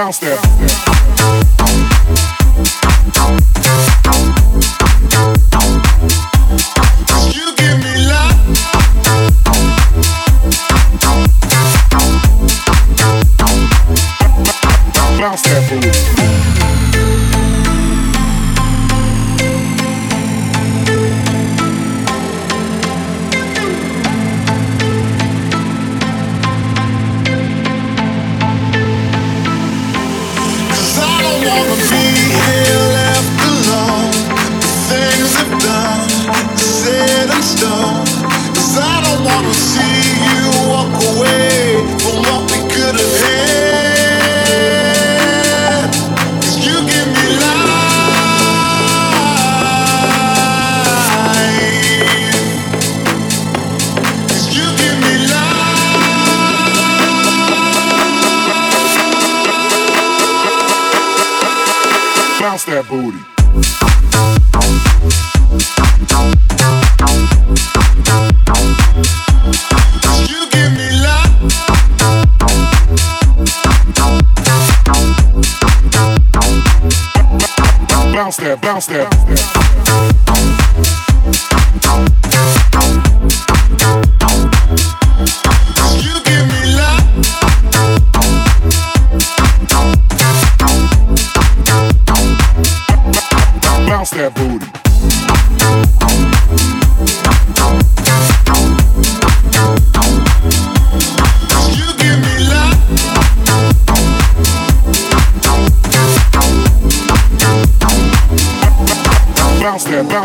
Bounce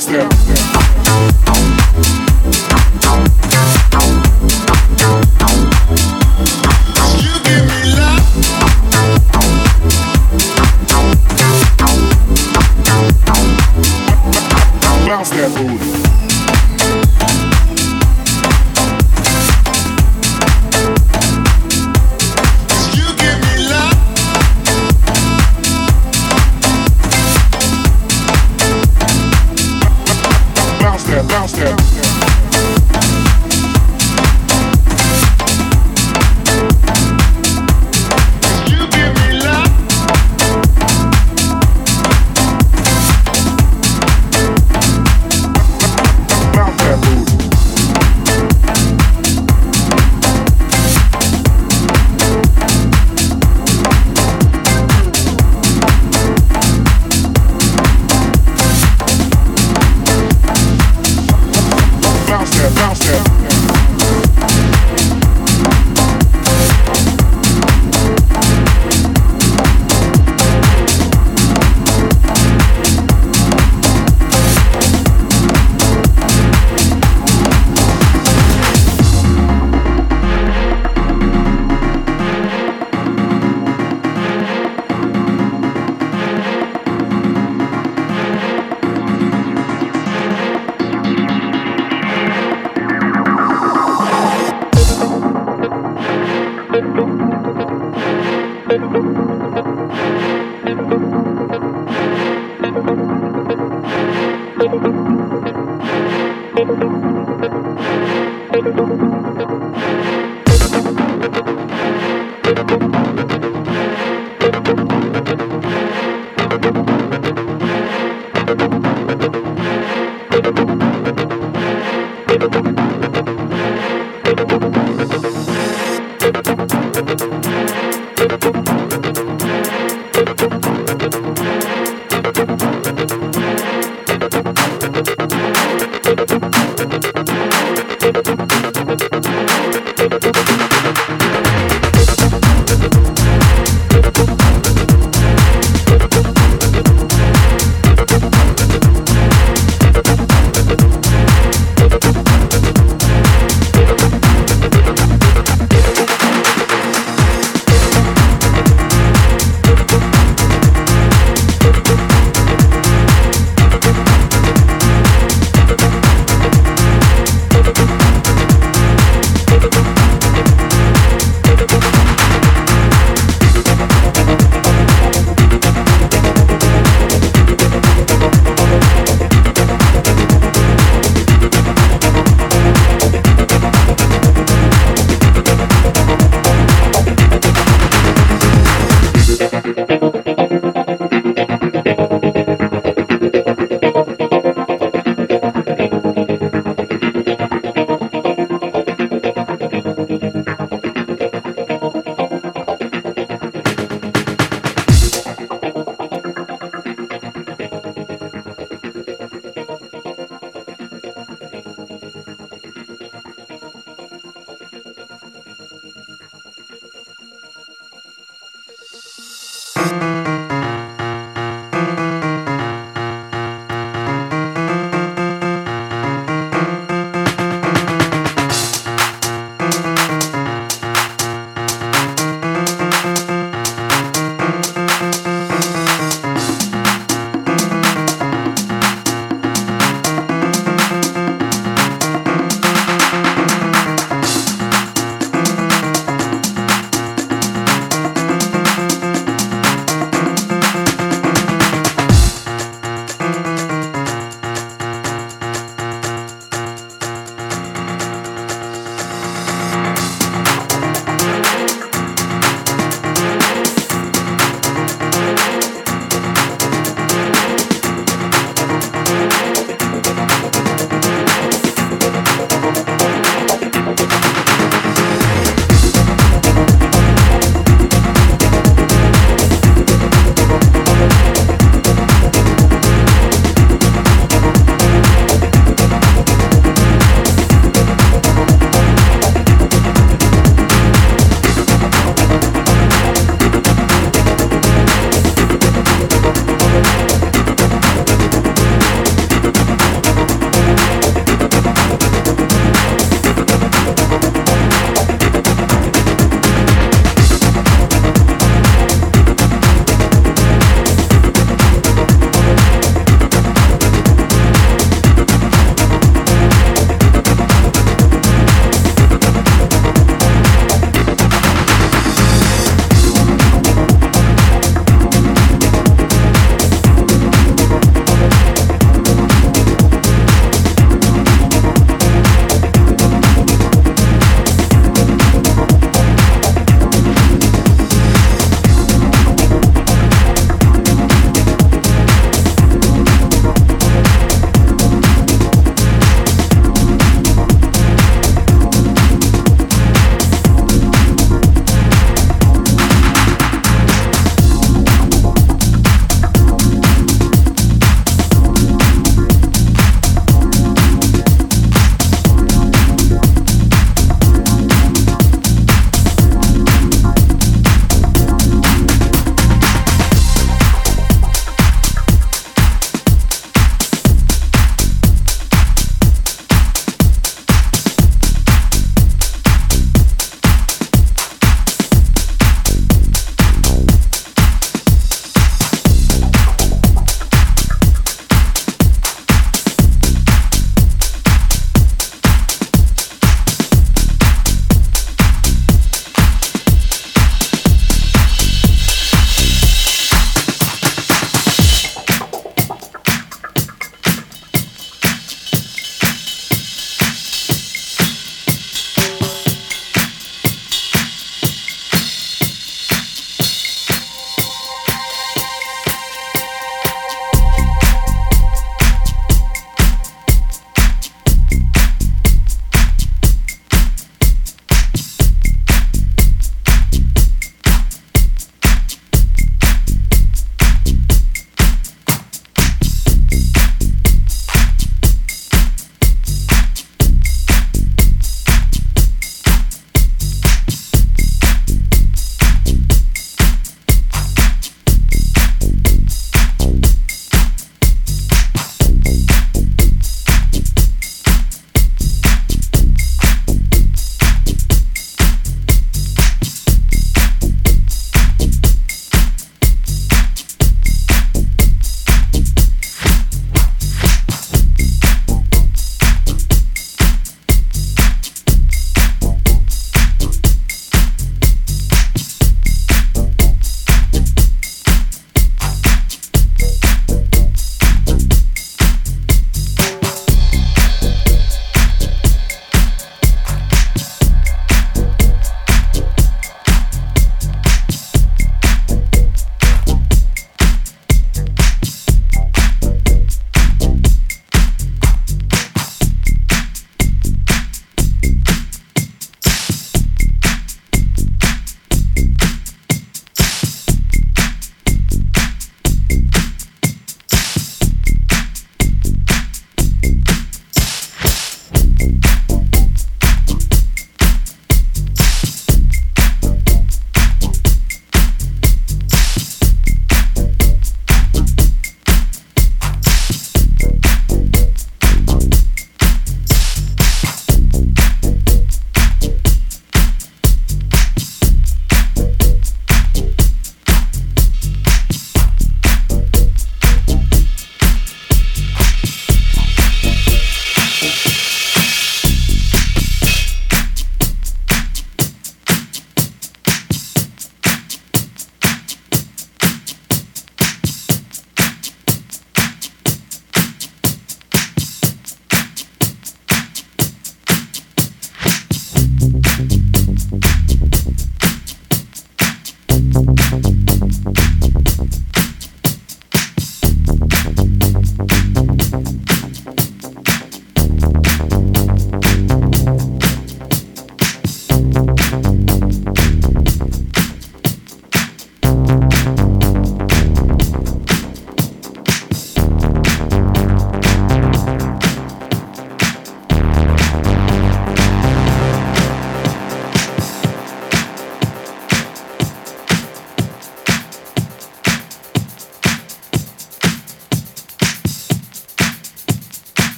して